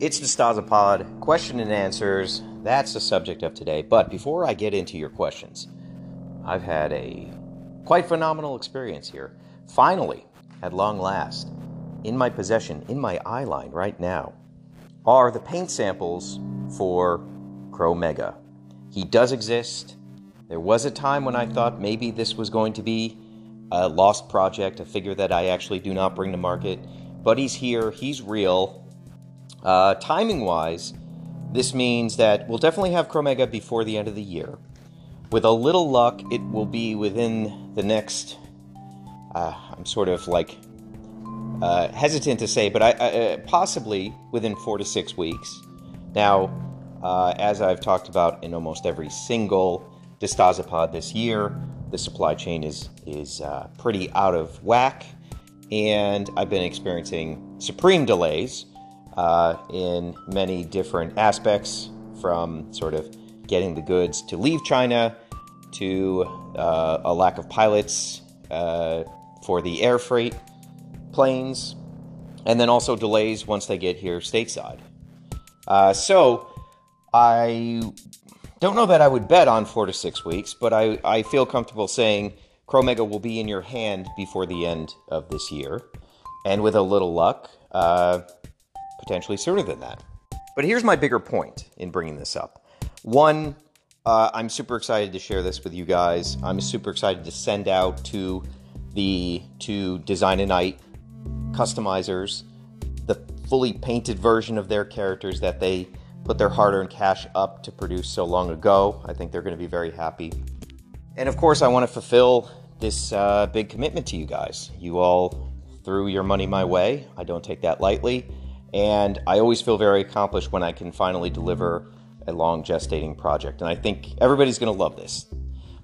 It's the Pod question and answers. That's the subject of today. But before I get into your questions, I've had a quite phenomenal experience here. Finally, at long last, in my possession, in my eye line right now, are the paint samples for Chromega. He does exist. There was a time when I thought maybe this was going to be a lost project, a figure that I actually do not bring to market, but he's here, he's real. Uh, timing wise, this means that we'll definitely have Chromega before the end of the year. With a little luck, it will be within the next. Uh, I'm sort of like uh, hesitant to say, but I, uh, possibly within four to six weeks. Now, uh, as I've talked about in almost every single DeStasapod this year, the supply chain is is uh, pretty out of whack, and I've been experiencing supreme delays uh, in many different aspects, from sort of getting the goods to leave China to uh, a lack of pilots uh, for the air freight planes, and then also delays once they get here stateside. Uh, so I don't know that I would bet on four to six weeks, but I, I feel comfortable saying Chromega will be in your hand before the end of this year. And with a little luck, uh, potentially sooner than that. But here's my bigger point in bringing this up. One, uh, I'm super excited to share this with you guys. I'm super excited to send out to the to Design a Knight customizers the fully painted version of their characters that they put their hard earned cash up to produce so long ago. I think they're going to be very happy. And of course, I want to fulfill this uh, big commitment to you guys. You all threw your money my way. I don't take that lightly. And I always feel very accomplished when I can finally deliver a long gestating project. And I think everybody's going to love this.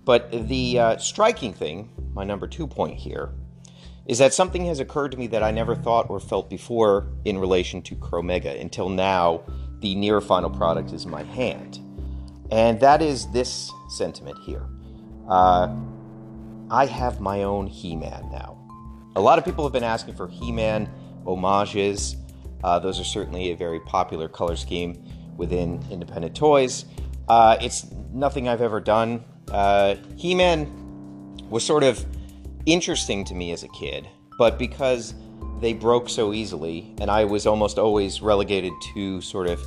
But the uh, striking thing, my number two point here, is that something has occurred to me that I never thought or felt before in relation to Chromega until now the near final product is my hand. And that is this sentiment here. Uh, I have my own He Man now. A lot of people have been asking for He Man homages. Uh, those are certainly a very popular color scheme within independent toys. Uh, it's nothing I've ever done. Uh, he Man was sort of interesting to me as a kid, but because they broke so easily, and I was almost always relegated to sort of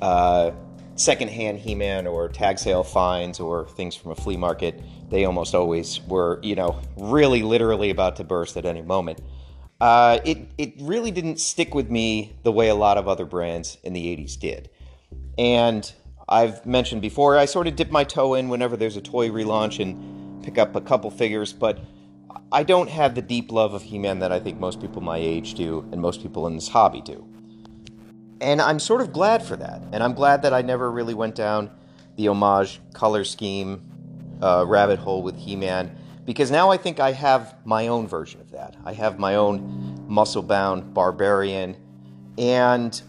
uh, secondhand He-Man or tag sale finds or things from a flea market. They almost always were, you know, really literally about to burst at any moment. Uh, it it really didn't stick with me the way a lot of other brands in the '80s did, and I've mentioned before I sort of dip my toe in whenever there's a toy relaunch and pick up a couple figures, but I don't have the deep love of He-Man that I think most people my age do and most people in this hobby do. And I'm sort of glad for that. And I'm glad that I never really went down the homage color scheme uh, rabbit hole with He Man because now I think I have my own version of that. I have my own muscle bound barbarian. And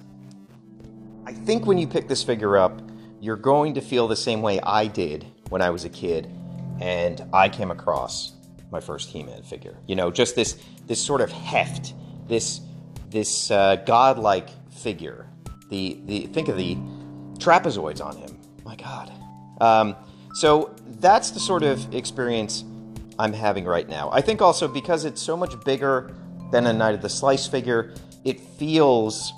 I think when you pick this figure up, you're going to feel the same way I did when I was a kid and I came across my first He-Man figure. You know, just this this sort of heft, this this uh, godlike figure. The the think of the trapezoids on him. My God. Um, so that's the sort of experience I'm having right now. I think also because it's so much bigger than a Knight of the Slice figure, it feels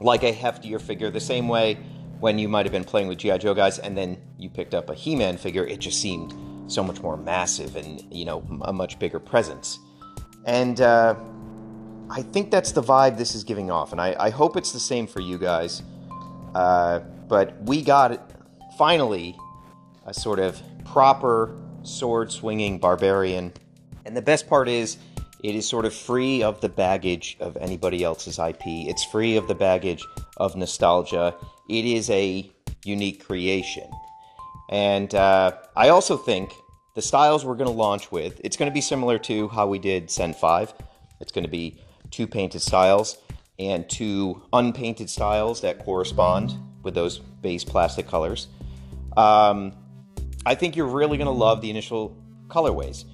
like a heftier figure. The same way when you might have been playing with GI Joe guys and then you picked up a He-Man figure, it just seemed so much more massive and you know a much bigger presence. And uh, I think that's the vibe this is giving off, and I, I hope it's the same for you guys. Uh, but we got finally a sort of proper sword swinging barbarian. And the best part is, it is sort of free of the baggage of anybody else's IP. It's free of the baggage of nostalgia. It is a unique creation. And uh, I also think the styles we're going to launch with, it's going to be similar to how we did Sen 5. It's going to be two painted styles and two unpainted styles that correspond with those base plastic colors. Um, I think you're really going to love the initial colorways.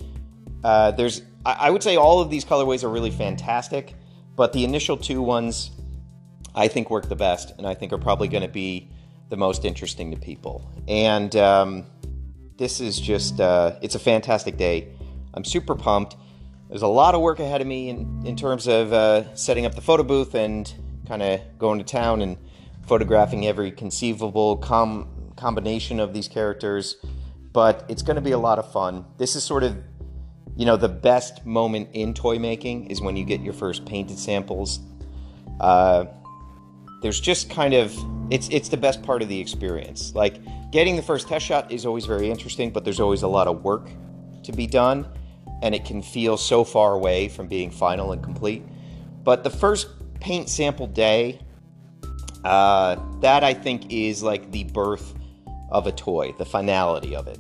Uh, there's I, I would say all of these colorways are really fantastic, but the initial two ones I think work the best, and I think are probably going to be the most interesting to people. And um, this is just, uh, it's a fantastic day. I'm super pumped. There's a lot of work ahead of me in, in terms of uh, setting up the photo booth and kind of going to town and photographing every conceivable com- combination of these characters. But it's going to be a lot of fun. This is sort of, you know, the best moment in toy making is when you get your first painted samples. Uh, there's just kind of it's it's the best part of the experience. Like getting the first test shot is always very interesting, but there's always a lot of work to be done, and it can feel so far away from being final and complete. But the first paint sample day, uh, that I think is like the birth of a toy, the finality of it,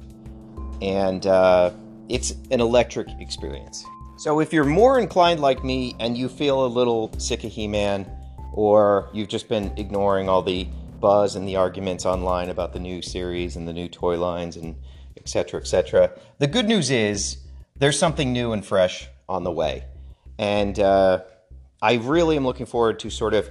and uh, it's an electric experience. So if you're more inclined like me and you feel a little sick of He-Man or you've just been ignoring all the buzz and the arguments online about the new series and the new toy lines and etc etc the good news is there's something new and fresh on the way and uh, i really am looking forward to sort of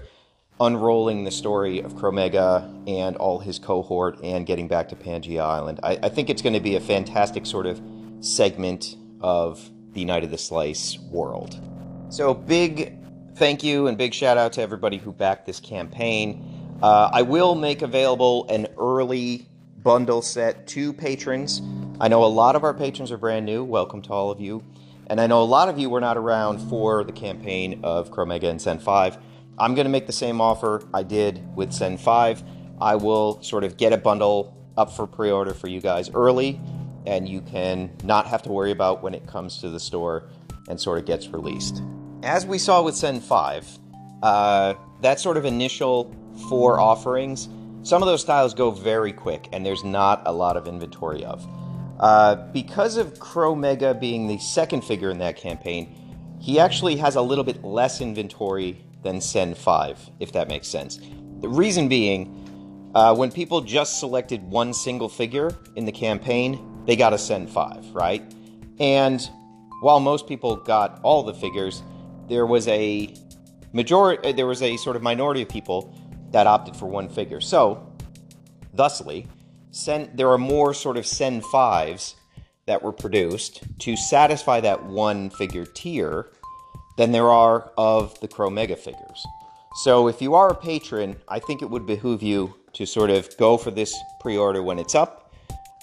unrolling the story of Chromega and all his cohort and getting back to Pangea Island. I, I think it's going to be a fantastic sort of segment of the Knight of the Slice world. So, big thank you and big shout out to everybody who backed this campaign. Uh, I will make available an early bundle set to patrons. I know a lot of our patrons are brand new. Welcome to all of you. And I know a lot of you were not around for the campaign of Chromega and Sen 5. I'm going to make the same offer I did with Sen 5. I will sort of get a bundle up for pre order for you guys early, and you can not have to worry about when it comes to the store and sort of gets released as we saw with Sen 5, uh, that sort of initial four offerings, some of those styles go very quick, and there's not a lot of inventory of. Uh, because of Chromega being the second figure in that campaign, he actually has a little bit less inventory than Sen 5, if that makes sense. The reason being, uh, when people just selected one single figure in the campaign, they got a Sen 5, right? And while most people got all the figures, there was a majority, there was a sort of minority of people that opted for one figure. So, thusly, There are more sort of Sen 5s that were produced to satisfy that one figure tier than there are of the Chromega figures. So, if you are a patron, I think it would behoove you to sort of go for this pre order when it's up.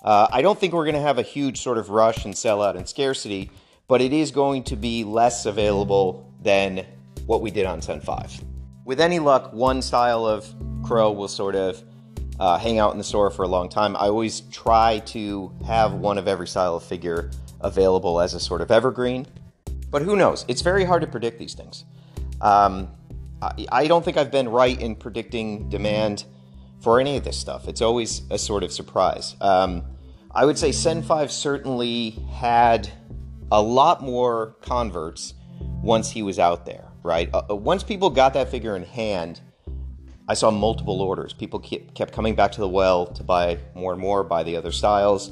Uh, I don't think we're going to have a huge sort of rush and sellout and scarcity, but it is going to be less available than what we did on Sen 5. With any luck, one style of crow will sort of uh, hang out in the store for a long time. I always try to have one of every style of figure available as a sort of evergreen, but who knows? It's very hard to predict these things. Um, I, I don't think I've been right in predicting demand for any of this stuff. It's always a sort of surprise. Um, I would say Sen 5 certainly had a lot more converts once he was out there, right? Uh, uh, once people got that figure in hand, I saw multiple orders. People kept coming back to the well to buy more and more, buy the other styles.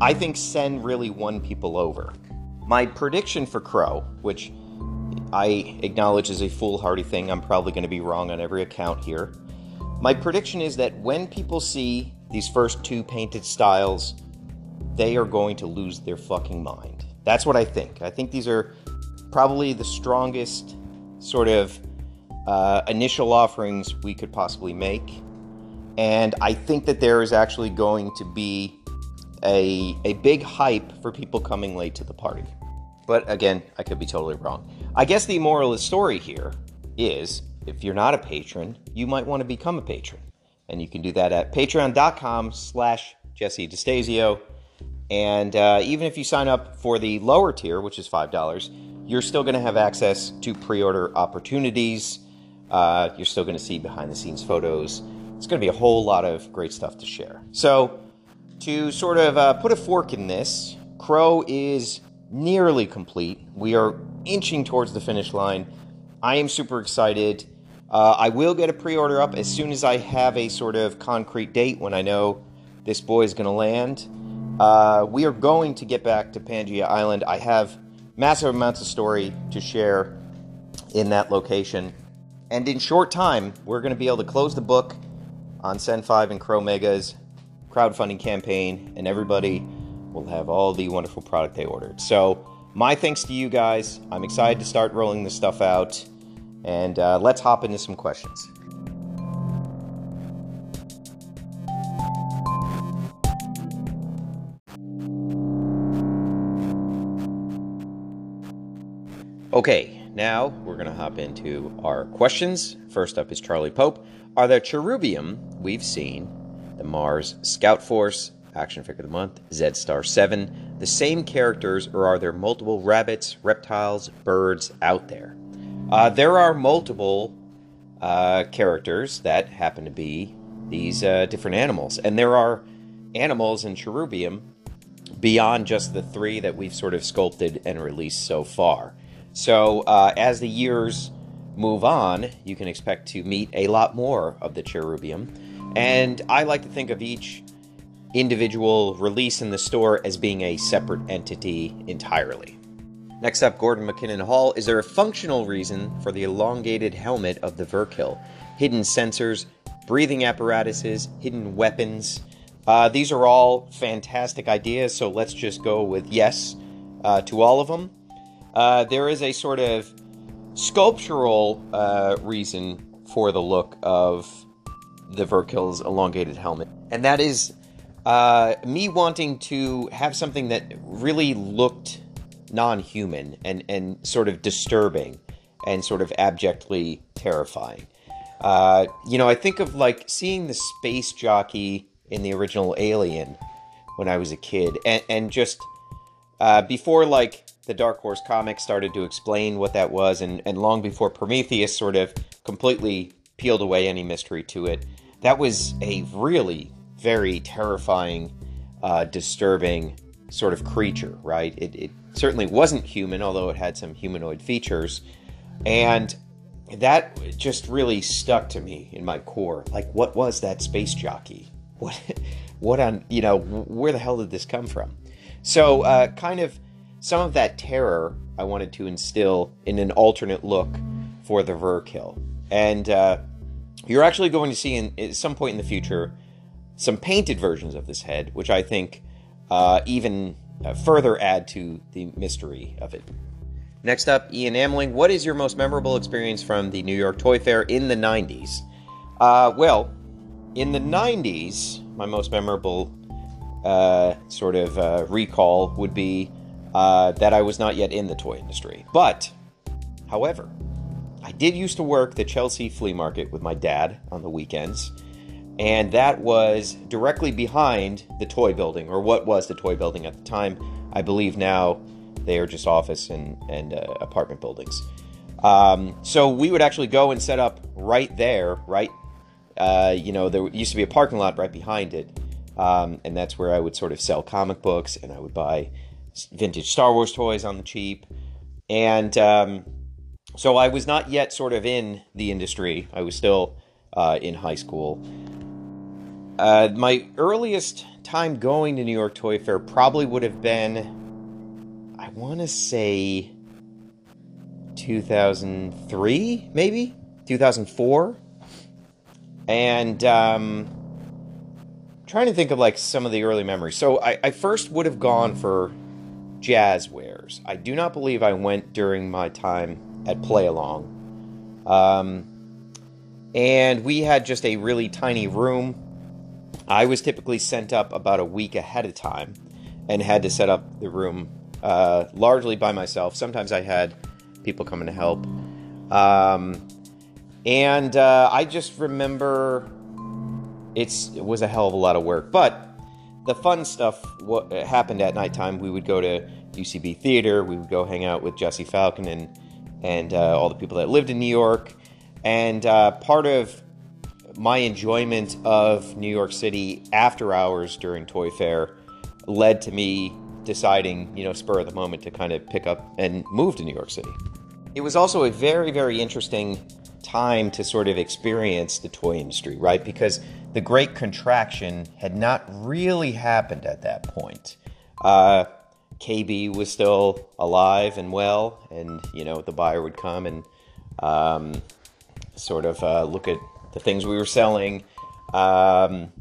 I think Sen really won people over. My prediction for Crow, which I acknowledge is a foolhardy thing, I'm probably going to be wrong on every account here. My prediction is that when people see these first two painted styles, they are going to lose their fucking mind. That's what I think. I think these are probably the strongest sort of uh, initial offerings we could possibly make. And I think that there is actually going to be a, a big hype for people coming late to the party. But again, I could be totally wrong. I guess the moral of the story here is if you're not a patron, you might want to become a patron. And you can do that at patreon.com slash Jesse DeStasio. And uh, even if you sign up for the lower tier, which is $5, you're still going to have access to pre order opportunities. Uh, you're still going to see behind the scenes photos. It's going to be a whole lot of great stuff to share. So, to sort of uh, put a fork in this, Crow is nearly complete. We are inching towards the finish line. I am super excited. Uh, I will get a pre order up as soon as I have a sort of concrete date when I know this boy is going to land. Uh, we are going to get back to Pangea Island. I have massive amounts of story to share in that location. And in short time, we're going to be able to close the book on Sen 5 and Chromega's crowdfunding campaign, and everybody will have all the wonderful product they ordered. So, my thanks to you guys. I'm excited to start rolling this stuff out, and uh, let's hop into some questions. Okay, now we're going to hop into our questions. First up is Charlie Pope. Are the cherubium we've seen, the Mars Scout Force, Action Figure of the Month, Z Star 7, the same characters, or are there multiple rabbits, reptiles, birds out there? Uh, there are multiple uh, characters that happen to be these uh, different animals, and there are animals in cherubium beyond just the three that we've sort of sculpted and released so far. So uh, as the years move on, you can expect to meet a lot more of the cherubium. And I like to think of each individual release in the store as being a separate entity entirely. Next up, Gordon McKinnon Hall. Is there a functional reason for the elongated helmet of the Verkill? Hidden sensors, breathing apparatuses, hidden weapons. Uh, these are all fantastic ideas, so let's just go with yes uh, to all of them. Uh, there is a sort of sculptural uh, reason for the look of the Verkill's elongated helmet, and that is uh, me wanting to have something that really looked non-human and and sort of disturbing and sort of abjectly terrifying. Uh, you know, I think of like seeing the space jockey in the original Alien when I was a kid, and, and just uh, before like the Dark Horse comics started to explain what that was, and, and long before Prometheus sort of completely peeled away any mystery to it, that was a really very terrifying, uh, disturbing sort of creature, right? It, it certainly wasn't human, although it had some humanoid features. And that just really stuck to me in my core. Like, what was that space jockey? What, what on, you know, where the hell did this come from? So, uh, kind of some of that terror I wanted to instill in an alternate look for the Verkill. And uh, you're actually going to see in, at some point in the future some painted versions of this head, which I think uh, even uh, further add to the mystery of it. Next up, Ian Amling. What is your most memorable experience from the New York Toy Fair in the 90s? Uh, well, in the 90s, my most memorable uh, sort of uh, recall would be uh, that I was not yet in the toy industry. But, however, I did used to work the Chelsea flea market with my dad on the weekends, and that was directly behind the toy building, or what was the toy building at the time. I believe now they are just office and, and uh, apartment buildings. Um, so we would actually go and set up right there, right? Uh, you know, there used to be a parking lot right behind it, um, and that's where I would sort of sell comic books, and I would buy vintage Star Wars toys on the cheap. And um, so I was not yet sort of in the industry. I was still uh, in high school. Uh, my earliest time going to New York Toy Fair probably would have been, I want to say, 2003, maybe 2004. And um, trying to think of like some of the early memories. So I, I first would have gone for Jazwares. I do not believe I went during my time at Play Along. Um, and we had just a really tiny room. I was typically sent up about a week ahead of time and had to set up the room uh, largely by myself. Sometimes I had people coming to help. Um, and uh, I just remember it's, it was a hell of a lot of work. But the fun stuff what happened at nighttime. We would go to UCB Theater. We would go hang out with Jesse Falcon and and uh, all the people that lived in New York. And uh, part of my enjoyment of New York City after hours during Toy Fair led to me deciding, you know, spur of the moment to kind of pick up and move to New York City. It was also a very, very interesting time to sort of experience the toy industry, right? Because the Great Contraction had not really happened at that point. Uh, KB was still alive and well, and you know the buyer would come and um, sort of uh, look at the things we were selling. Um,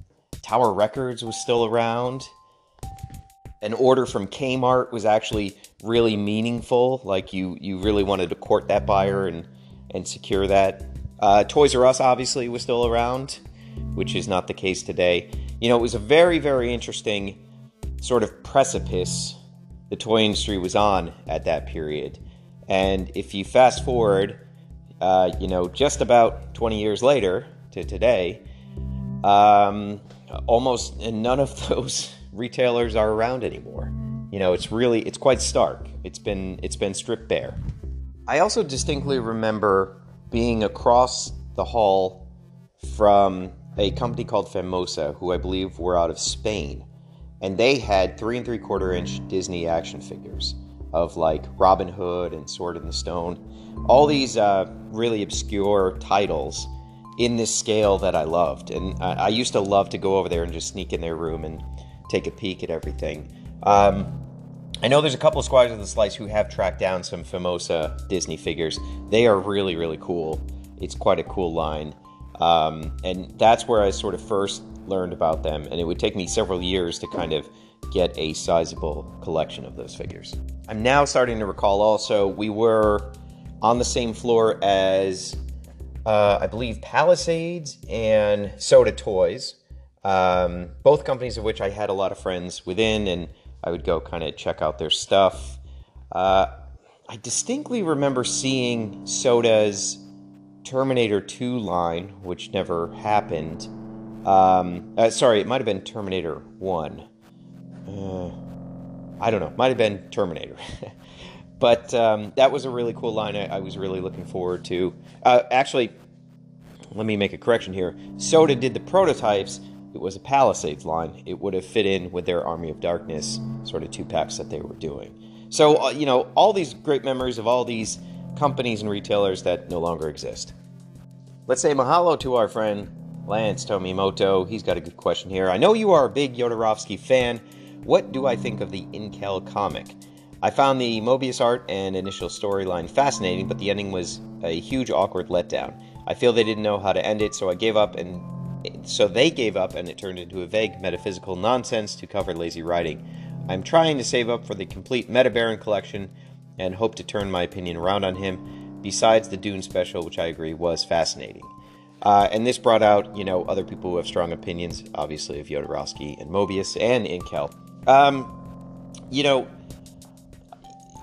Tower Records was still around. An order from Kmart was actually really meaningful. Like you, you really wanted to court that buyer and and secure that. Uh, Toys R Us obviously was still around, which is not the case today. You know, it was a very, very interesting sort of precipice the toy industry was on at that period. And if you fast forward, uh, you know, just about 20 years later to today, um, almost none of those retailers are around anymore. You know, it's really it's quite stark. It's been it's been stripped bare. I also distinctly remember being across the hall from a company called Famosa, who I believe were out of Spain, and they had three and three quarter inch Disney action figures of like Robin Hood and Sword in the Stone, all these uh, really obscure titles in this scale that I loved, and I, I, used to love to go over there and just sneak in their room and take a peek at everything. Um, I know there's a couple of squads of the slice who have tracked down some Famosa Disney figures. They are really, really cool. It's quite a cool line. Um, and that's where I sort of first learned about them. And it would take me several years to kind of get a sizable collection of those figures. I'm now starting to recall also, we were on the same floor as, uh, I believe, Palisades and SOTA Toys, um, both companies of which I had a lot of friends within. And I would go kind of check out their stuff. Uh, I distinctly remember seeing SOTA's Terminator 2 line, which never happened. Um, uh, sorry, it might have been Terminator 1. Uh, I don't know. Might have been Terminator. but um, that was a really cool line I, I was really looking forward to. Uh, actually, let me make a correction here. SOTA did the prototypes, it was a Palisades line, it would have fit in with their Army of Darkness sort of two packs that they were doing. So, uh, you know, all these great memories of all these companies and retailers that no longer exist. Let's say mahalo to our friend Lance Tomimoto. He's got a good question here. I know you are a big Jodorowsky fan. What do I think of the Incal comic? I found the Moebius art and initial storyline fascinating, but the ending was a huge awkward letdown. I feel they didn't know how to end it, so I gave up and so they gave up and it turned into a vague metaphysical nonsense to cover lazy writing. I'm trying to save up for the complete Meta Baron collection and hope to turn my opinion around on him, besides the Dune special, which I agree was fascinating. Uh, and this brought out, you know, other people who have strong opinions, obviously, of Jodorowsky and Moebius and Incal. Um, you know,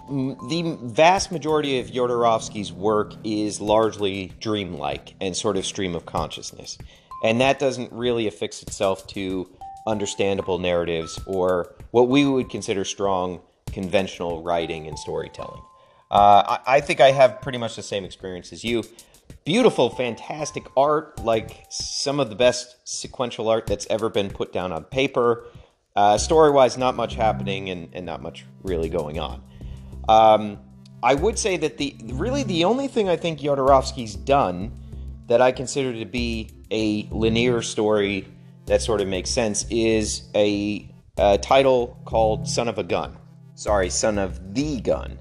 the vast majority of Jodorowsky's work is largely dreamlike and sort of stream of consciousness. And that doesn't really affix itself to understandable narratives or what we would consider strong conventional writing and storytelling. Uh, I, I think I have pretty much the same experience as you. Beautiful, fantastic art, like some of the best sequential art that's ever been put down on paper. Uh, story wise, not much happening and, and, not much really going on. Um, I would say that the really the only thing I think Jodorowsky's done that I consider to be a linear story that sort of makes sense is a, a title called Son of a Gun. Sorry, Son of the Gun.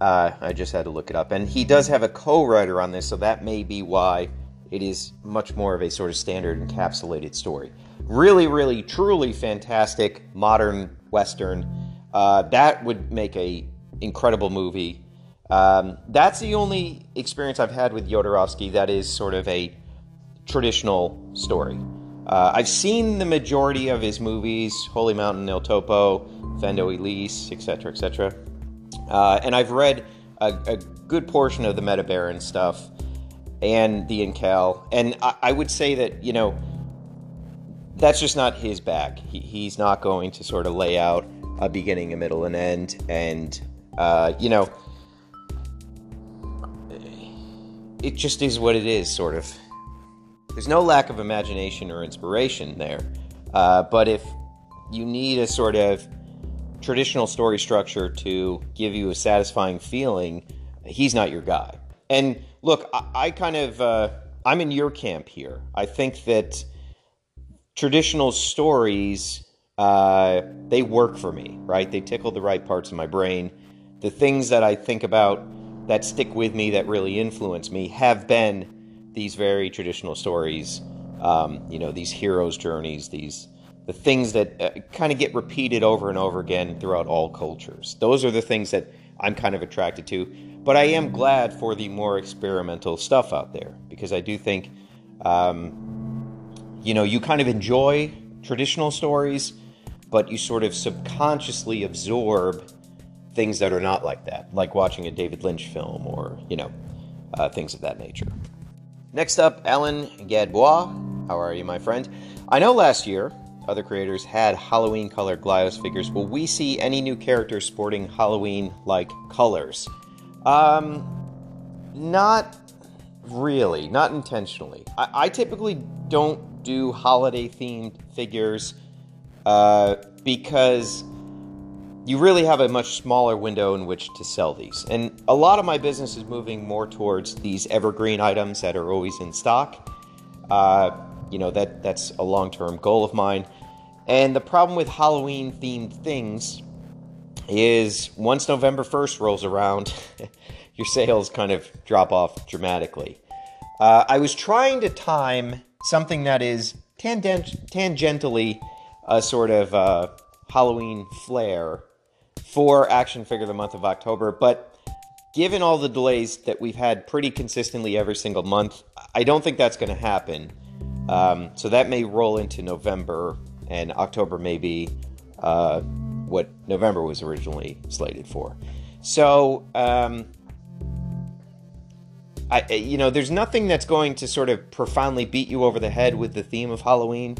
Uh, I just had to look it up. And he does have a co writer on this, so that may be why it is much more of a sort of standard encapsulated story. Really, really, truly fantastic modern Western. Uh, that would make a incredible movie. Um, that's the only experience I've had with Jodorowsky that is sort of a traditional story. Uh, I've seen the majority of his movies Holy Mountain, El Topo, Fando y Lis, etc., etc. Uh, and I've read a, a, good portion of the Meta Baron stuff and the Incal. And I, I, would say that, you know, that's just not his bag. He, he's not going to sort of lay out a beginning, a middle, and end. And, uh, you know, it just is what it is, sort of. There's no lack of imagination or inspiration there. Uh, but if you need a sort of traditional story structure to give you a satisfying feeling, he's not your guy. And look, I, I kind of uh, I'm in your camp here. I think that traditional stories uh, they work for me, right? They tickle the right parts of my brain. The things that I think about that stick with me, that really influence me, have been these very traditional stories. Um, you know, these heroes' journeys, these the things that uh, kind of get repeated over and over again throughout all cultures. Those are the things that I'm kind of attracted to. But I am glad for the more experimental stuff out there because I do think, um, you know, you kind of enjoy traditional stories, but you sort of subconsciously absorb things that are not like that, like watching a David Lynch film or, you know, uh, things of that nature. Next up, Alan Gadbois. How are you, my friend? I know last year other creators had Halloween colored Glyos figures. Will we see any new characters sporting Halloween like colors? Um, not really, not intentionally. I, I typically don't do holiday themed figures uh, because you really have a much smaller window in which to sell these. And a lot of my business is moving more towards these evergreen items that are always in stock. Uh, you know that that's a long-term goal of mine. And the problem with Halloween themed things is once November 1st rolls around, your sales kind of drop off dramatically. Uh, I was trying to time something that is tangent- tangentially a sort of uh, Halloween flair for Action Figure the month of October, but given all the delays that we've had pretty consistently every single month, I don't think that's going to happen. Um, so that may roll into November, and October may be uh, what November was originally slated for. So, um, I, you know, there's nothing that's going to sort of profoundly beat you over the head with the theme of Halloween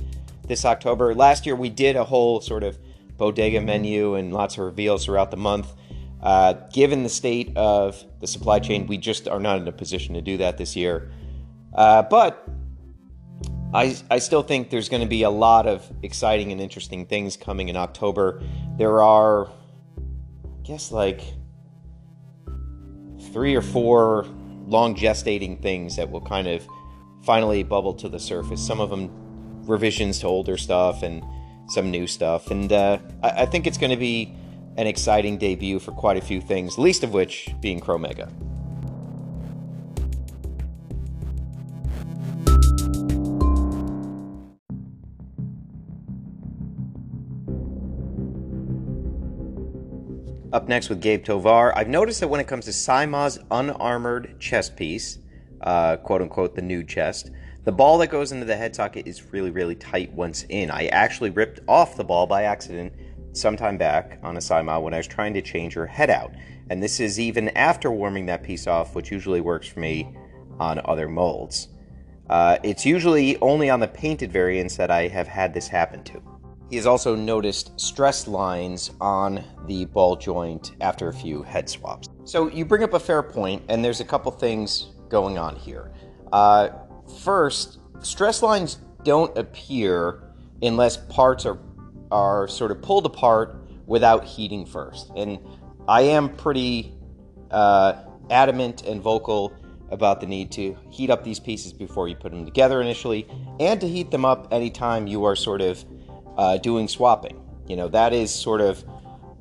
this October. Last year we did a whole sort of bodega menu and lots of reveals throughout the month. Uh, given the state of the supply chain, we just are not in a position to do that this year. Uh, but I, I still think there's going to be a lot of exciting and interesting things coming in October. There are, I guess, like three or four long gestating things that will kind of finally bubble to the surface. Some of them revisions to older stuff and some new stuff. And uh, I, I think it's going to be an exciting debut for quite a few things, least of which being Chromega. Up next with Gabe Tovar. I've noticed that when it comes to Saima's unarmored chest piece, uh, quote unquote, the nude chest, the ball that goes into the head socket is really, really tight once in. I actually ripped off the ball by accident sometime back on a Saima when I was trying to change her head out. And this is even after warming that piece off, which usually works for me on other molds. Uh, it's usually only on the painted variants that I have had this happen to. He has also noticed stress lines on the ball joint after a few head swaps. So you bring up a fair point, and there's a couple things going on here. Uh, first, stress lines don't appear unless parts are are sort of pulled apart without heating first. And I am pretty uh, adamant and vocal about the need to heat up these pieces before you put them together initially, and to heat them up anytime you are sort of uh, doing swapping. You know, that is sort of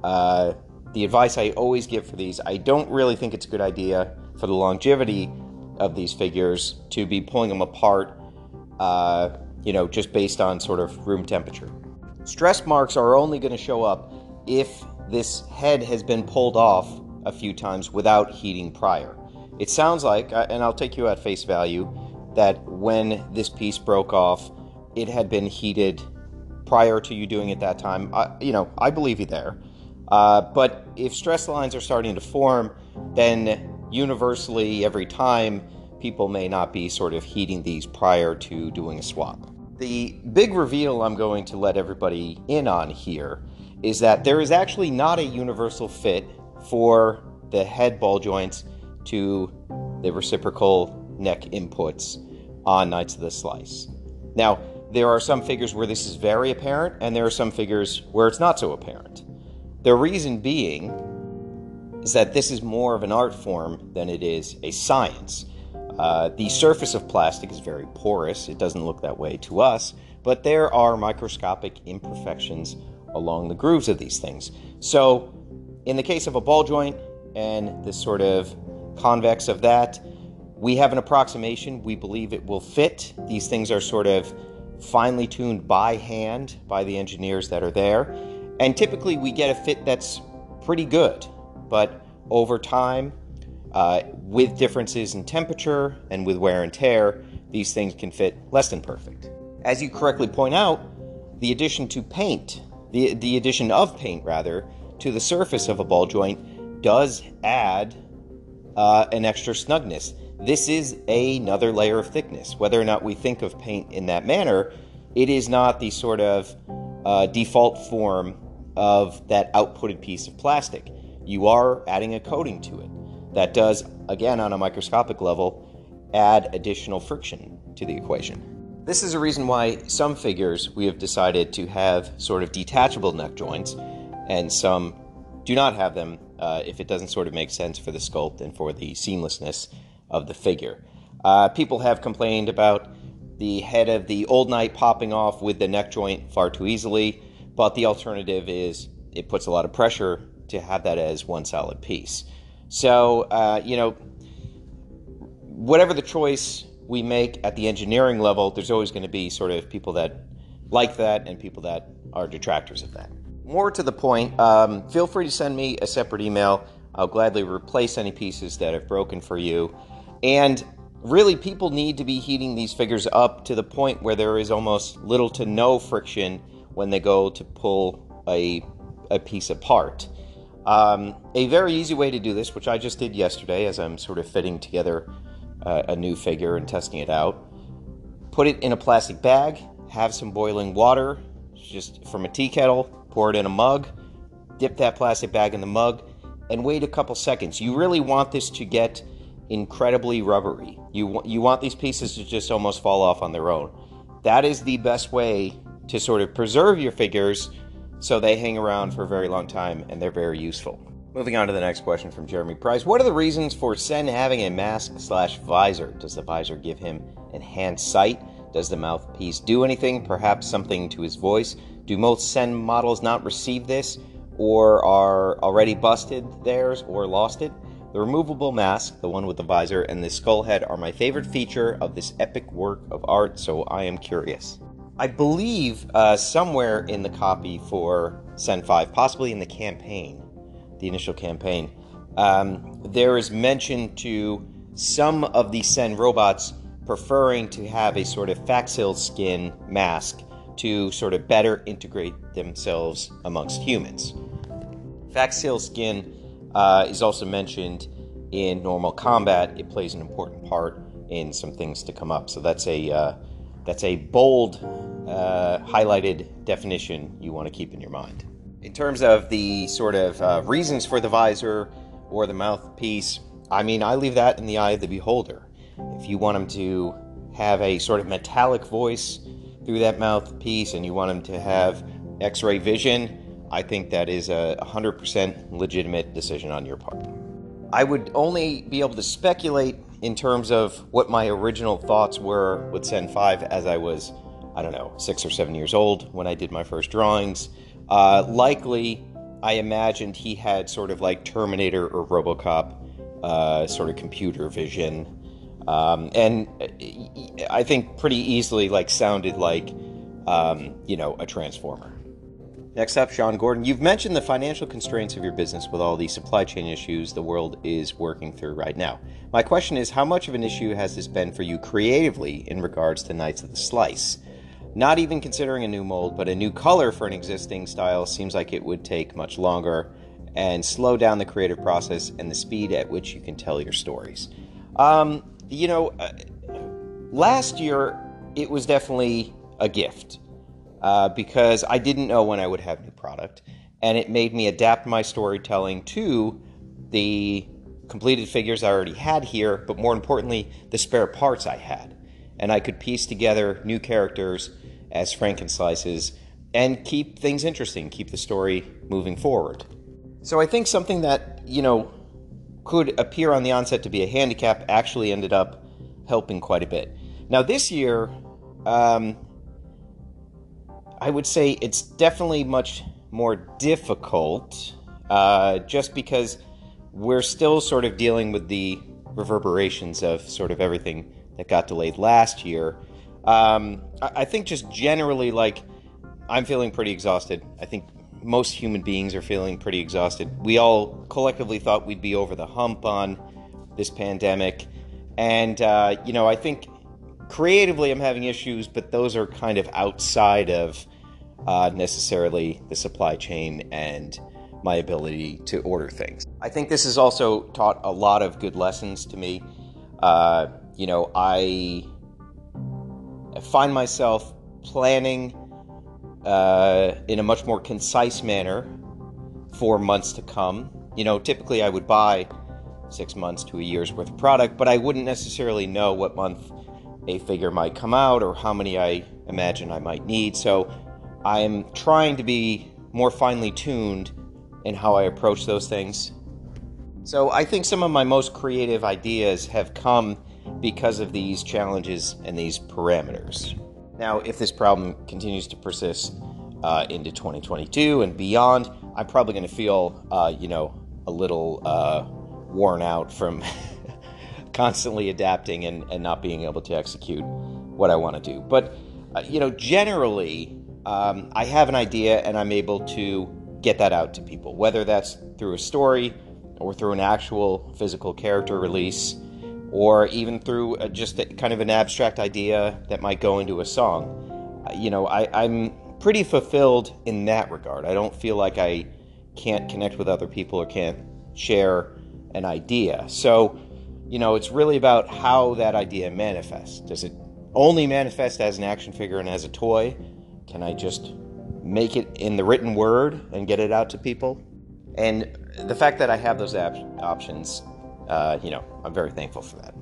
uh, the advice I always give for these. I don't really think it's a good idea for the longevity of these figures to be pulling them apart, uh, you know, just based on sort of room temperature. Stress marks are only going to show up if this head has been pulled off a few times without heating prior. It sounds like, uh, and I'll take you at face value, that when this piece broke off, it had been heated prior to you doing it that time. I, you know, I believe you there. Uh, but if stress lines are starting to form, then universally every time people may not be sort of heating these prior to doing a swap. The big reveal I'm going to let everybody in on here is that there is actually not a universal fit for the head ball joints to the reciprocal neck inputs on Knights of the Slice. Now, there are some figures where this is very apparent, and there are some figures where it's not so apparent. The reason being is that this is more of an art form than it is a science. Uh, the surface of plastic is very porous. It doesn't look that way to us, but there are microscopic imperfections along the grooves of these things. So, in the case of a ball joint and the sort of convex of that, we have an approximation. We believe it will fit. These things are sort of finely tuned by hand by the engineers that are there. And typically we get a fit that's pretty good. But over time, uh, with differences in temperature and with wear and tear, these things can fit less than perfect. As you correctly point out, the addition to paint, the, the addition of paint rather, to the surface of a ball joint does add uh, an extra snugness. This is another layer of thickness. Whether or not we think of paint in that manner, it is not the sort of uh, default form of that outputted piece of plastic. You are adding a coating to it. That does, again, on a microscopic level, add additional friction to the equation. This is a reason why some figures we have decided to have sort of detachable neck joints, and some do not have them uh, if it doesn't sort of make sense for the sculpt and for the seamlessness of the figure. Uh, people have complained about the head of the old knight popping off with the neck joint far too easily, but the alternative is it puts a lot of pressure to have that as one solid piece. So, uh, you know, whatever the choice we make at the engineering level, there's always going to be sort of people that like that and people that are detractors of that. More to the point, um, feel free to send me a separate email. I'll gladly replace any pieces that have broken for you. And really, people need to be heating these figures up to the point where there is almost little to no friction when they go to pull a, a piece apart. Um, a very easy way to do this, which I just did yesterday as I'm sort of fitting together uh, a new figure and testing it out, put it in a plastic bag, have some boiling water, just from a tea kettle, pour it in a mug, dip that plastic bag in the mug, and wait a couple seconds. You really want this to get incredibly rubbery. You, you want these pieces to just almost fall off on their own. That is the best way to sort of preserve your figures so they hang around for a very long time and they're very useful. Moving on to the next question from Jeremy Price. What are the reasons for Sen having a mask slash visor? Does the visor give him enhanced sight? Does the mouthpiece do anything? Perhaps something to his voice? Do most Sen models not receive this or are already busted theirs or lost it? The removable mask, the one with the visor, and the skull head are my favorite feature of this epic work of art, so I am curious. I believe uh, somewhere in the copy for Sen 5, possibly in the campaign, the initial campaign, um, there is mention to some of the Sen robots preferring to have a sort of Faxil skin mask to sort of better integrate themselves amongst humans. Faxil skin uh, is also mentioned in normal combat. It plays an important part in some things to come up. So that's a uh, that's a bold, uh, highlighted definition you want to keep in your mind. In terms of the sort of uh, reasons for the visor or the mouthpiece, I mean, I leave that in the eye of the beholder. If you want them to have a sort of metallic voice through that mouthpiece and you want them to have x ray vision, I think that is a 100% legitimate decision on your part. I would only be able to speculate in terms of what my original thoughts were with Sen 5 as I was, I don't know, six or seven years old when I did my first drawings. Uh, likely, I imagined he had sort of like Terminator or Robocop uh, sort of computer vision. Um, and I think pretty easily like sounded like, um, you know, a transformer. Next up, Sean Gordon. You've mentioned the financial constraints of your business with all the supply chain issues the world is working through right now. My question is how much of an issue has this been for you creatively in regards to Knights of the Slice? Not even considering a new mold, but a new color for an existing style seems like it would take much longer and slow down the creative process and the speed at which you can tell your stories. Um, you know, uh, last year it was definitely a gift uh, because I didn't know when I would have new product, and it made me adapt my storytelling to the completed figures I already had here, but more importantly, the spare parts I had. And I could piece together new characters as Frankenslices and keep things interesting, keep the story moving forward. So I think something that, you know, could appear on the onset to be a handicap actually ended up helping quite a bit. Now, this year, um, I would say it's definitely much more difficult uh, just because we're still sort of dealing with the reverberations of sort of everything that got delayed last year. Um, I, think just generally, like, I'm feeling pretty exhausted. I think most human beings are feeling pretty exhausted. We all collectively thought we'd be over the hump on this pandemic. And, uh, you know, I think creatively I'm having issues, but those are kind of outside of uh, necessarily the supply chain and my ability to order things. I think this has also taught a lot of good lessons to me. Uh, you know, I find myself planning uh, in a much more concise manner for months to come. You know, typically I would buy six months to a year's worth of product, but I wouldn't necessarily know what month a figure might come out or how many I imagine I might need. So I'm trying to be more finely tuned in how I approach those things. So I think some of my most creative ideas have come because of these challenges and these parameters. Now, if this problem continues to persist uh, into 2022 and beyond, I'm probably going to feel, uh, you know, a little uh, worn out from constantly adapting and, and not being able to execute what I want to do. But, uh, you know, generally, um, I have an idea and I'm able to get that out to people, whether that's through a story or through an actual physical character release or even through a, just a, kind of an abstract idea that might go into a song. Uh, you know, I, I'm pretty fulfilled in that regard. I don't feel like I can't connect with other people or can't share an idea. So, you know, it's really about how that idea manifests. Does it only manifest as an action figure and as a toy? Can I just make it in the written word and get it out to people? And the fact that I have those op- options, uh, you know, I'm very thankful for that.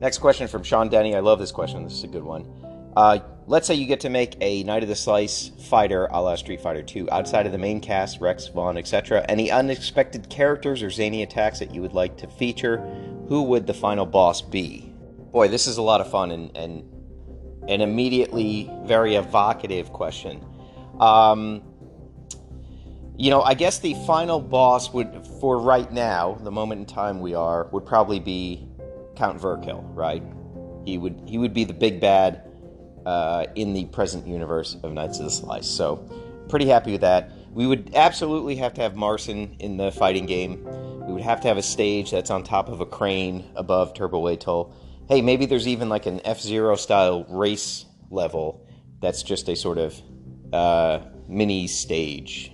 Next question from Sean Denny. I love this question. This is a good one. Uh, let's say you get to make a Knight of the Slice fighter a la Street Fighter 2 outside of the main cast, Rex, Vaughn, etc. Any unexpected characters or zany attacks that you would like to feature? Who would the final boss be? Boy, this is a lot of fun and, and an immediately very evocative question. Um, you know, I guess the final boss would, for right now, the moment in time we are, would probably be Count Virkil, right? He would he would be the big bad uh, in the present universe of Knights of the Slice. So, pretty happy with that. We would absolutely have to have Marson in the fighting game. We would have to have a stage that's on top of a crane above Turbo Atoll. Hey, maybe there's even like an F Zero style race level that's just a sort of uh, mini stage.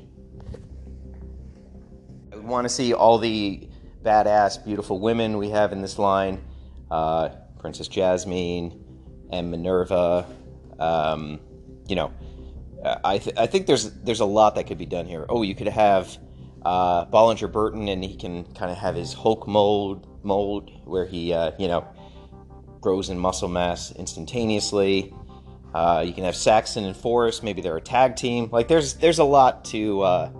I want to see all the badass, beautiful women we have in this line uh, Princess Jasmine and Minerva. Um, you know, I, th- I think there's there's a lot that could be done here. Oh, you could have uh, Bollinger Burton, and he can kind of have his Hulk mold mold where he uh, you know grows in muscle mass instantaneously. Uh, you can have Saxon and Forrest. Maybe they're a tag team. Like there's there's a lot to uh,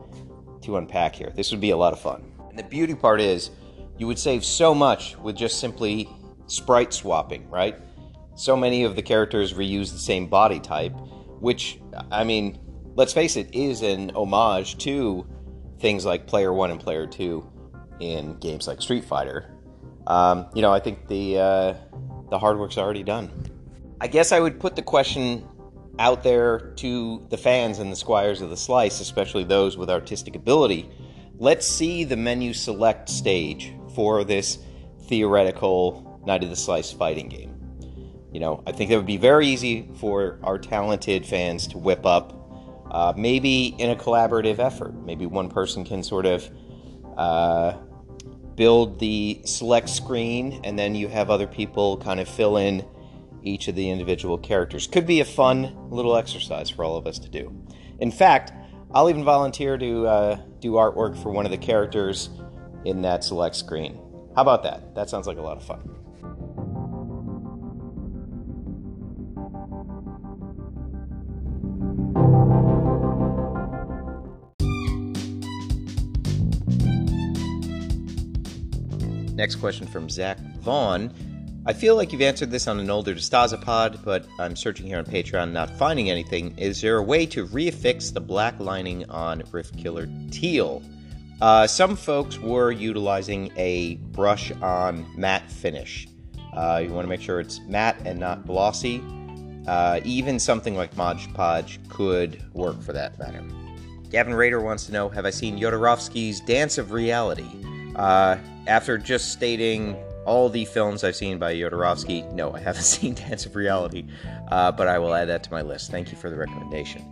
to unpack here. This would be a lot of fun. And the beauty part is, you would save so much with just simply sprite swapping, right? so many of the characters reuse the same body type, which, I mean, let's face it, is an homage to things like Player 1 and Player 2 in games like Street Fighter. Um, you know, I think the, uh, the hard work's already done. I guess I would put the question out there to the fans and the squires of the slice, especially those with artistic ability. Let's see the menu select stage for this theoretical Knight of the Slice fighting game. You know, I think that would be very easy for our talented fans to whip up, uh, maybe in a collaborative effort. Maybe one person can sort of uh, build the select screen, and then you have other people kind of fill in each of the individual characters. Could be a fun little exercise for all of us to do. In fact, I'll even volunteer to uh, do artwork for one of the characters in that select screen. How about that? That sounds like a lot of fun. Next question from Zach Vaughn. I feel like you've answered this on an older DeStasapod, but I'm searching here on Patreon, not finding anything. Is there a way to reaffix the black lining on Rift Killer Teal? Uh, some folks were utilizing a brush on matte finish. Uh, you want to make sure it's matte and not glossy. Uh, even something like Mod Podge could work for that matter. Gavin Rader wants to know Have I seen Jodorowsky's Dance of Reality? Uh, after just stating all the films I've seen by Jodorowsky, no, I haven't seen Dance of Reality, uh, but I will add that to my list. Thank you for the recommendation.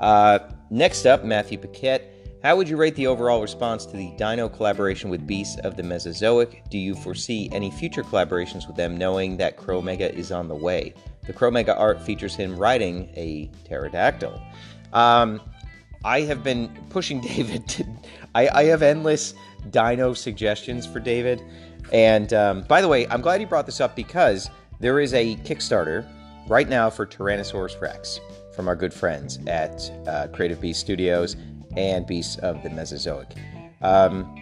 Uh, next up, Matthew Paquette. How would you rate the overall response to the Dino collaboration with Beasts of the Mesozoic? Do you foresee any future collaborations with them, knowing that Chromega is on the way? The Chromega art features him riding a pterodactyl. Um, I have been pushing David to. I, I have endless dino suggestions for David. And um, by the way, I'm glad you brought this up because there is a Kickstarter right now for Tyrannosaurus Rex from our good friends at uh, Creative Beast Studios and Beasts of the Mesozoic. Um,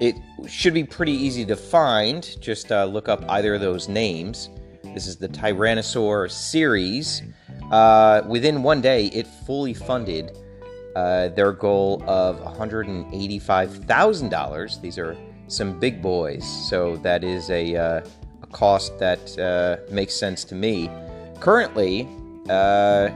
it should be pretty easy to find. Just uh, look up either of those names. This is the Tyrannosaur series. Uh, within one day, it fully funded uh, their goal of $185,000. These are some big boys, so that is a, uh, a cost that uh, makes sense to me. Currently, uh,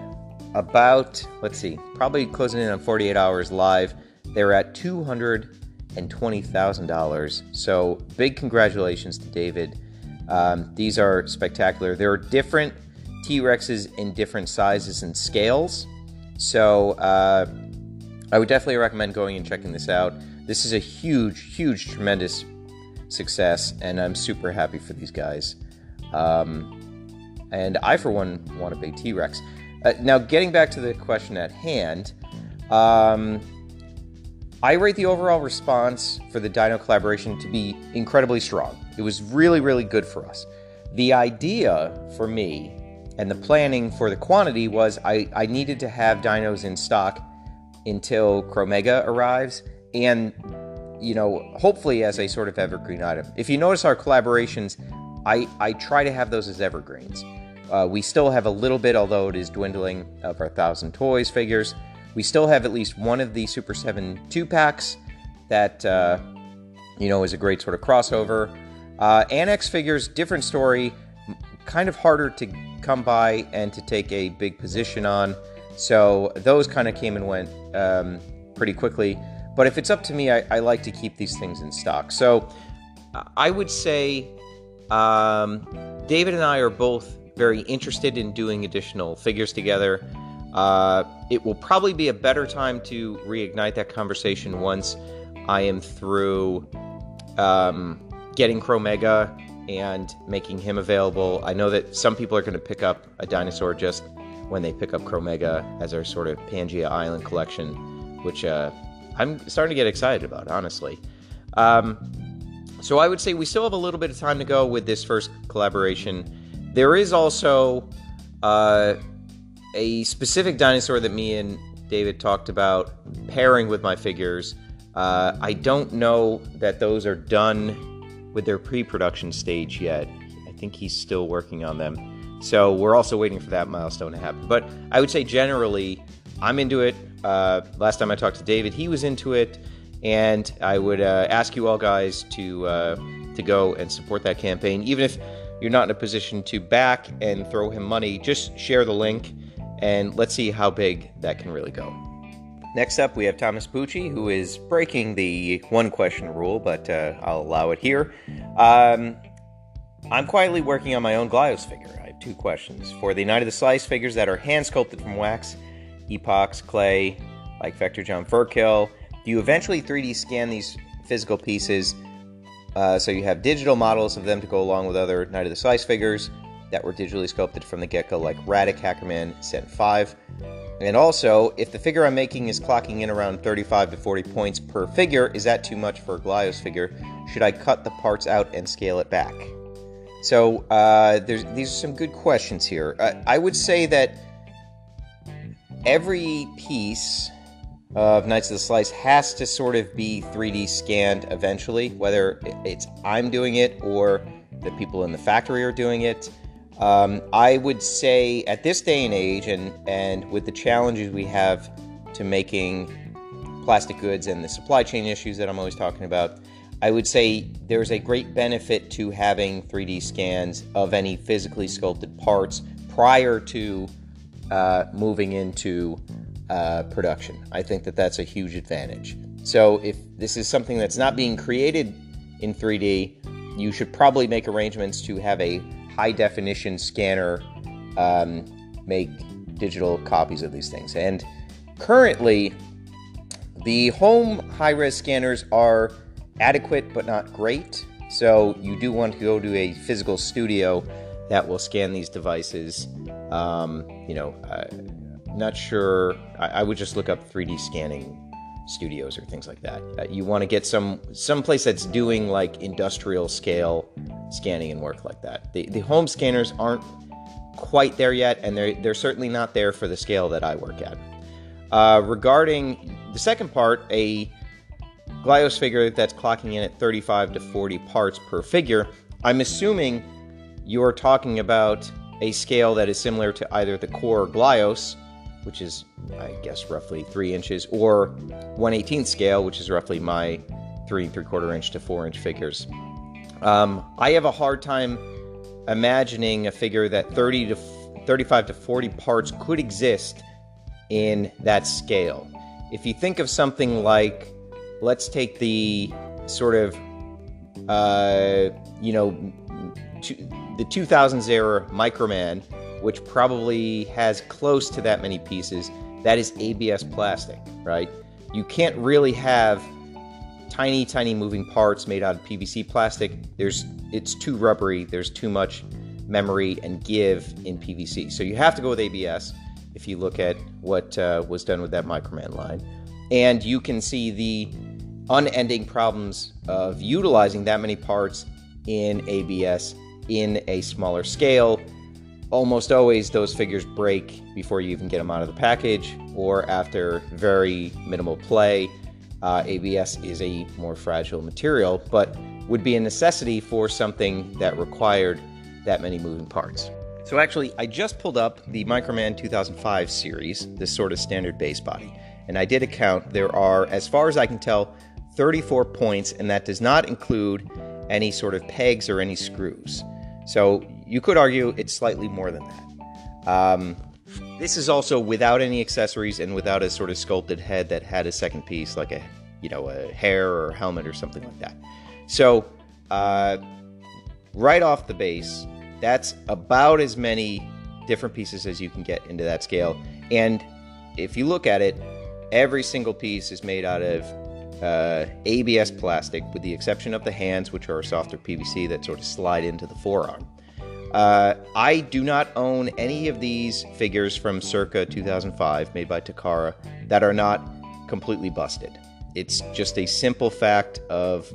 about, let's see, probably closing in on 48 hours live, they're at $220,000. So, big congratulations to David. Um, these are spectacular. There are different T Rexes in different sizes and scales. So, uh, I would definitely recommend going and checking this out. This is a huge, huge, tremendous success, and I'm super happy for these guys. Um, and I, for one, want a big T Rex. Uh, now, getting back to the question at hand, um, I rate the overall response for the Dino collaboration to be incredibly strong. It was really, really good for us. The idea for me and the planning for the quantity was I, I needed to have dinos in stock until Chromega arrives, and you know, hopefully as a sort of evergreen item. If you notice our collaborations, I, I try to have those as evergreens. Uh, we still have a little bit, although it is dwindling, of our Thousand Toys figures. We still have at least one of the Super 7 two packs that, uh, you know, is a great sort of crossover. Uh, Annex figures, different story, kind of harder to come by and to take a big position on. So those kind of came and went um, pretty quickly. But if it's up to me, I, I, like to keep these things in stock. So I would say um, David and I are both very interested in doing additional figures together. Uh, it will probably be a better time to reignite that conversation once I am through um, getting Chromega and making him available. I know that some people are going to pick up a dinosaur just when they pick up Chromega as our sort of Pangea Island collection, which uh, I'm starting to get excited about, honestly. Um, so I would say we still have a little bit of time to go with this first collaboration. There is also uh, a specific dinosaur that me and David talked about pairing with my figures. Uh, I don't know that those are done with their pre production stage yet. I think he's still working on them. So we're also waiting for that milestone to happen. But I would say generally, I'm into it. Uh, last time I talked to David, he was into it, and I would uh, ask you all guys to uh, to go and support that campaign, even if you're not in a position to back and throw him money. Just share the link, and let's see how big that can really go. Next up, we have Thomas Pucci, who is breaking the one question rule, but uh, I'll allow it here. Um, I'm quietly working on my own Glyos figure I have two questions. For the Knight of the Slice figures that are hand sculpted from wax, epox, clay, like Vector John Furkill, do you eventually 3D scan these physical pieces uh, so you have digital models of them to go along with other Knight of the Slice figures that were digitally sculpted from the get go, like Radic, Hackerman, Cent 5? And also, if the figure I'm making is clocking in around 35 to 40 points per figure, is that too much for a Glyos figure? Should I cut the parts out and scale it back? So uh, these are some good questions here. Uh, I would say that every piece of Knights of the Slice has to sort of be 3D scanned eventually, whether it's I'm doing it or the people in the factory are doing it. Um, I would say at this day and age, and, and with the challenges we have to making plastic goods and the supply chain issues that I'm always talking about, I would say there's a great benefit to having 3D scans of any physically sculpted parts prior to uh, moving into uh, production. I think that that's a huge advantage. So if this is something that's not being created in 3D, you should probably make arrangements to have a high definition scanner um, make digital copies of these things. And currently, the home high res scanners are adequate but not great. So you do want to go to a physical studio that will scan these devices. Um, you know, I'm not sure. I, I, would just look up 3D scanning studios or things like that. Uh, you want to get some some place that's doing like industrial scale scanning and work like that. The the home scanners aren't quite there yet, and they're they're certainly not there for the scale that I work at. Uh, regarding the second part, a Glyos figure that's clocking in at 35 to 40 parts per figure, I'm assuming you're talking about a scale that is similar to either the core Glyos, which is, I guess, roughly 3 inches, or 118th scale, which is roughly my 3 and 3 quarter inch to 4 inch figures. Um, I have a hard time imagining a figure that 30 to 35 to 40 parts could exist in that scale. If you think of something like, let's take the sort of, uh, you know, the 2000s era Microman, which probably has close to that many pieces, that is ABS plastic, right? You can't really have tiny, tiny moving parts made out of PVC plastic. There's it's too rubbery. There's too much memory and give in PVC. So you have to go with ABS if you look at what uh, was done with that Microman line. And you can see the unending problems of utilizing that many parts in ABS in a smaller scale. Almost always, those figures break before you even get them out of the package or after very minimal play. Uh, ABS is a more fragile material, but would be a necessity for something that required that many moving parts. So actually, I just pulled up the Microman 2005 series, this sort of standard base body, and I did a count. There are, as far as I can tell, 34 points, and that does not include any sort of pegs or any screws. So you could argue it's slightly more than that. Um, this is also without any accessories and without a sort of sculpted head that had a second piece, like a you know a hair or a helmet or something like that. So uh, right off the base, that's about as many different pieces as you can get into that scale. And if you look at it, every single piece is made out of uh, ABS plastic, with the exception of the hands, which are softer PVC that sort of slide into the forearm. Uh, I do not own any of these figures from circa 2005 made by Takara that are not completely busted. It's just a simple fact of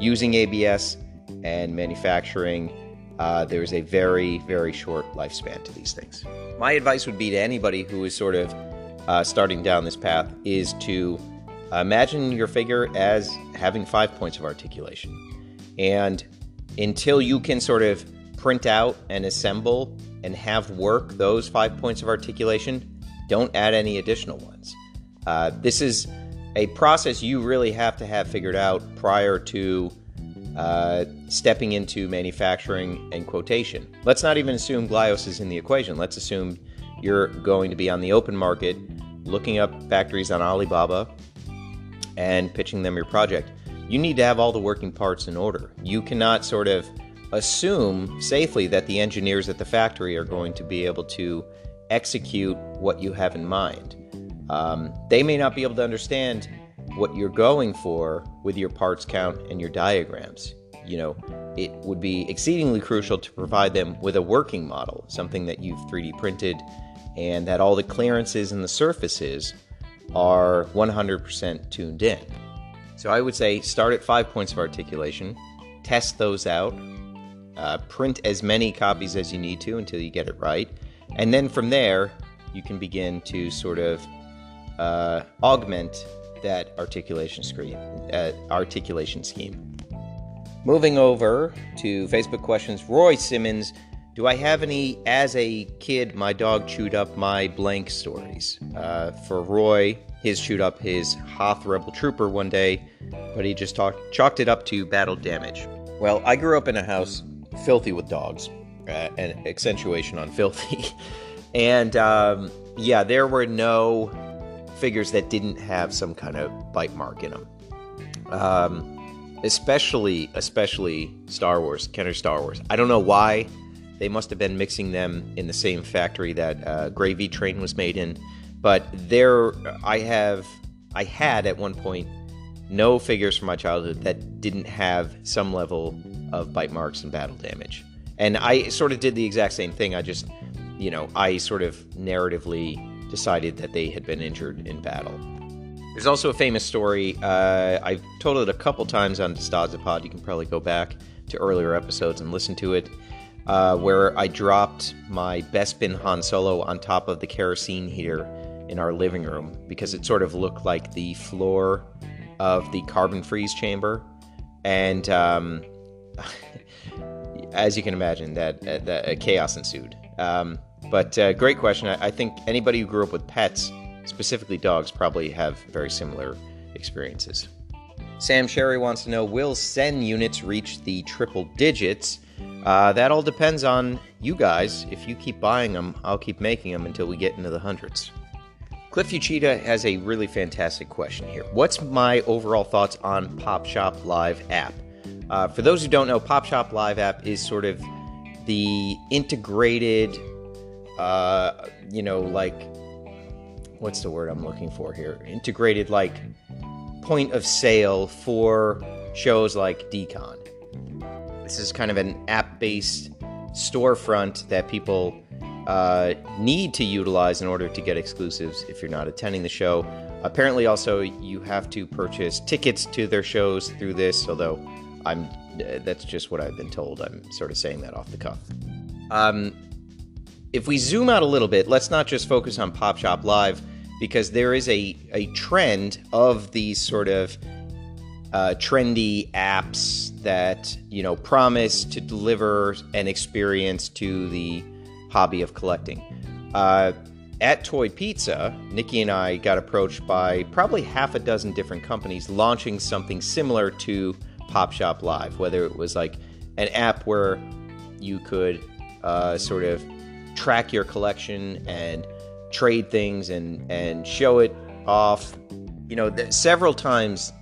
using ABS and manufacturing. Uh, there's a very, very short lifespan to these things. My advice would be to anybody who is sort of uh, starting down this path is to imagine your figure as having five points of articulation. And until you can sort of print out and assemble and have work those five points of articulation, don't add any additional ones. Uh, this is a process you really have to have figured out prior to uh, stepping into manufacturing and quotation. Let's not even assume Glyos is in the equation. Let's assume you're going to be on the open market looking up factories on Alibaba and pitching them your project, you need to have all the working parts in order. You cannot sort of assume safely that the engineers at the factory are going to be able to execute what you have in mind. Um, they may not be able to understand what you're going for with your parts count and your diagrams. You know, it would be exceedingly crucial to provide them with a working model, something that you've 3D printed, and that all the clearances and the surfaces are 100% tuned in. So I would say start at five points of articulation, test those out, uh, print as many copies as you need to until you get it right, and then from there you can begin to sort of uh, augment that articulation scheme. Uh, articulation scheme. Moving over to Facebook questions, Roy Simmons. Do I have any, as a kid, my dog chewed up my blank stories? Uh, for Roy, his chewed up his Hoth Rebel Trooper one day, but he just talked, chalked it up to battle damage. Well, I grew up in a house filthy with dogs, uh, an accentuation on filthy. and um, yeah, there were no figures that didn't have some kind of bite mark in them. Um, especially, especially Star Wars, Kenner Star Wars. I don't know why they must have been mixing them in the same factory that uh, Gravy Train was made in. But there, I have, I had at one point no figures from my childhood that didn't have some level of bite marks and battle damage. And I sort of did the exact same thing. I just, you know, I sort of narratively decided that they had been injured in battle. There's also a famous story. Uh, I've told it a couple times on Pod. You can probably go back to earlier episodes and listen to it uh, where I dropped my Bespin Han Solo on top of the kerosene heater in our living room because it sort of looked like the floor of the carbon freeze chamber. And um, as you can imagine, that, that, that chaos ensued. Um, but uh, great question. I, I think anybody who grew up with pets, specifically dogs, probably have very similar experiences. Sam Sherry wants to know Will Sen units reach the triple digits? Uh, that all depends on you guys. If you keep buying them, I'll keep making them until we get into the hundreds. Cliff Uchita has a really fantastic question here. What's my overall thoughts on Pop Shop Live app? Uh, for those who don't know, Pop Shop Live app is sort of the integrated, uh, you know, like, what's the word I'm looking for here? Integrated, like, point of sale for shows like Decon. This is kind of an app based storefront that people uh, need to utilize in order to get exclusives if you're not attending the show. Apparently, also, you have to purchase tickets to their shows through this, although I'm that's just what I've been told. I'm sort of saying that off the cuff. Um, if we zoom out a little bit, let's not just focus on Pop Shop Live because there is a, a trend of these sort of uh, trendy apps that you know promise to deliver an experience to the hobby of collecting. Uh, at Toy Pizza, Nikki and I got approached by probably half a dozen different companies launching something similar to Pop Shop Live, whether it was like an app where you could uh, sort of track your collection and trade things and and show it off. You know, th- several times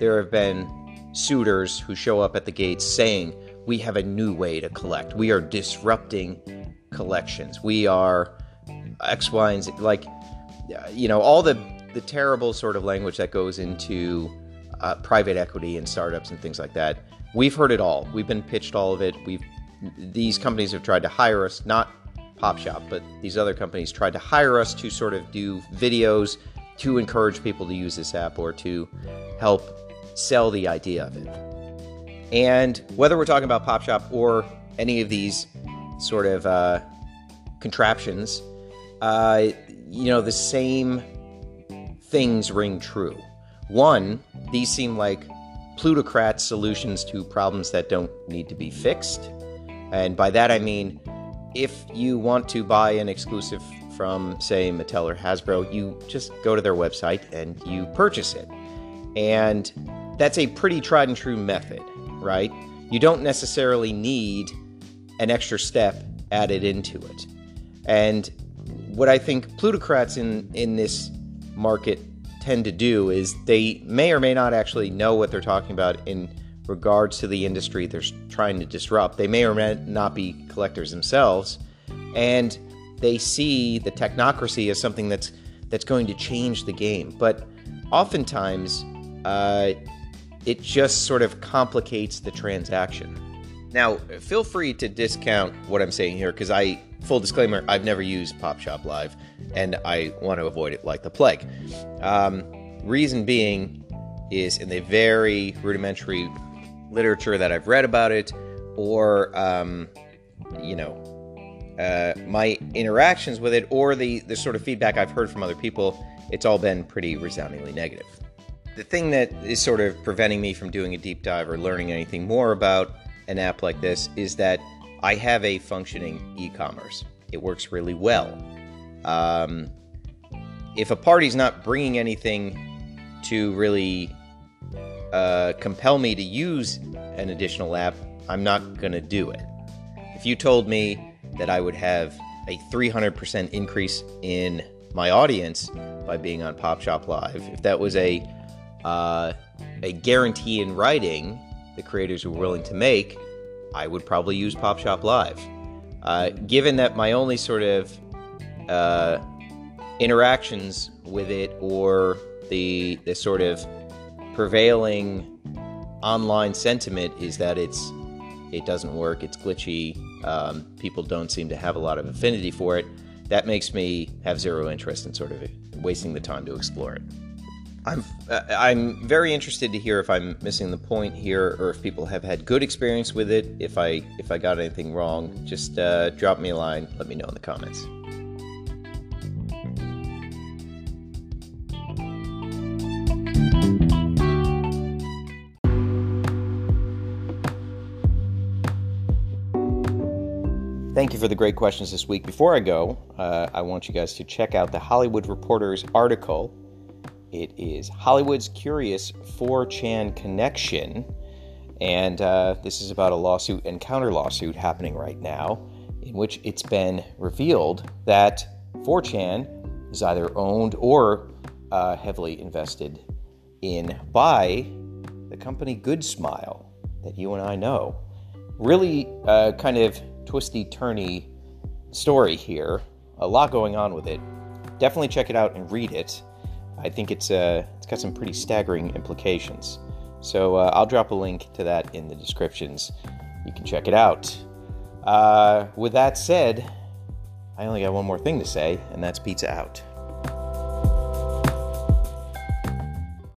there have been suitors who show up at the gates saying, We have a new way to collect. We are disrupting collections. We are X, Y, and Z. Like, you know, all the, the terrible sort of language that goes into uh, private equity and startups and things like that. We've heard it all. We've been pitched all of it. We've these companies have tried to hire us, not Pop Shop, but these other companies tried to hire us to sort of do videos to encourage people to use this app or to help sell the idea of it. And whether we're talking about Pop Shop or any of these sort of uh, contraptions, uh, you know, the same things ring true. One, these seem like plutocrat solutions to problems that don't need to be fixed. And by that I mean, if you want to buy an exclusive from, say, Mattel or Hasbro, you just go to their website and you purchase it. And that's a pretty tried and true method, right? You don't necessarily need an extra step added into it. And what I think plutocrats in, in this market tend to do is they may or may not actually know what they're talking about in regards to the industry they're trying to disrupt. They may or may not be collectors themselves, and they see the technocracy as something that's that's going to change the game. But oftentimes, uh, it just sort of complicates the transaction. Now, feel free to discount what I'm saying here because I, full disclaimer, I've never used Pop Shop Live and I want to avoid it like the plague. Um, reason being is in the very rudimentary literature that I've read about it, or, um, you know, uh, my interactions with it, or the, the sort of feedback I've heard from other people, it's all been pretty resoundingly negative. The thing that is sort of preventing me from doing a deep dive or learning anything more about an app like this is that I have a functioning e commerce. It works really well. Um, if a party's not bringing anything to really uh, compel me to use an additional app, I'm not going to do it. If you told me that I would have a 300% increase in my audience by being on Pop Shop Live, if that was a uh, a guarantee in writing the creators were willing to make, I would probably use Pop Shop Live. Uh, given that my only sort of uh, interactions with it or the the sort of prevailing online sentiment is that it's it doesn't work, it's glitchy, um, people don't seem to have a lot of affinity for it. That makes me have zero interest in sort of wasting the time to explore it. I'm uh, I'm very interested to hear if I'm missing the point here, or if people have had good experience with it. If I if I got anything wrong, just uh, drop me a line. Let me know in the comments. Thank you for the great questions this week. Before I go, uh, I want you guys to check out the Hollywood Reporter's article it is Hollywood's Curious 4chan Connection. And uh, this is about a lawsuit and counter lawsuit happening right now, in which it's been revealed that 4chan is either owned or uh, heavily invested in by the company Good Smile that you and I know. Really uh, kind of twisty turny story here. A lot going on with it. Definitely check it out and read it. I think it's uh, it's got some pretty staggering implications. So uh, I'll drop a link to that in the descriptions. You can check it out. Uh, with that said, I only got one more thing to say, and that's pizza out.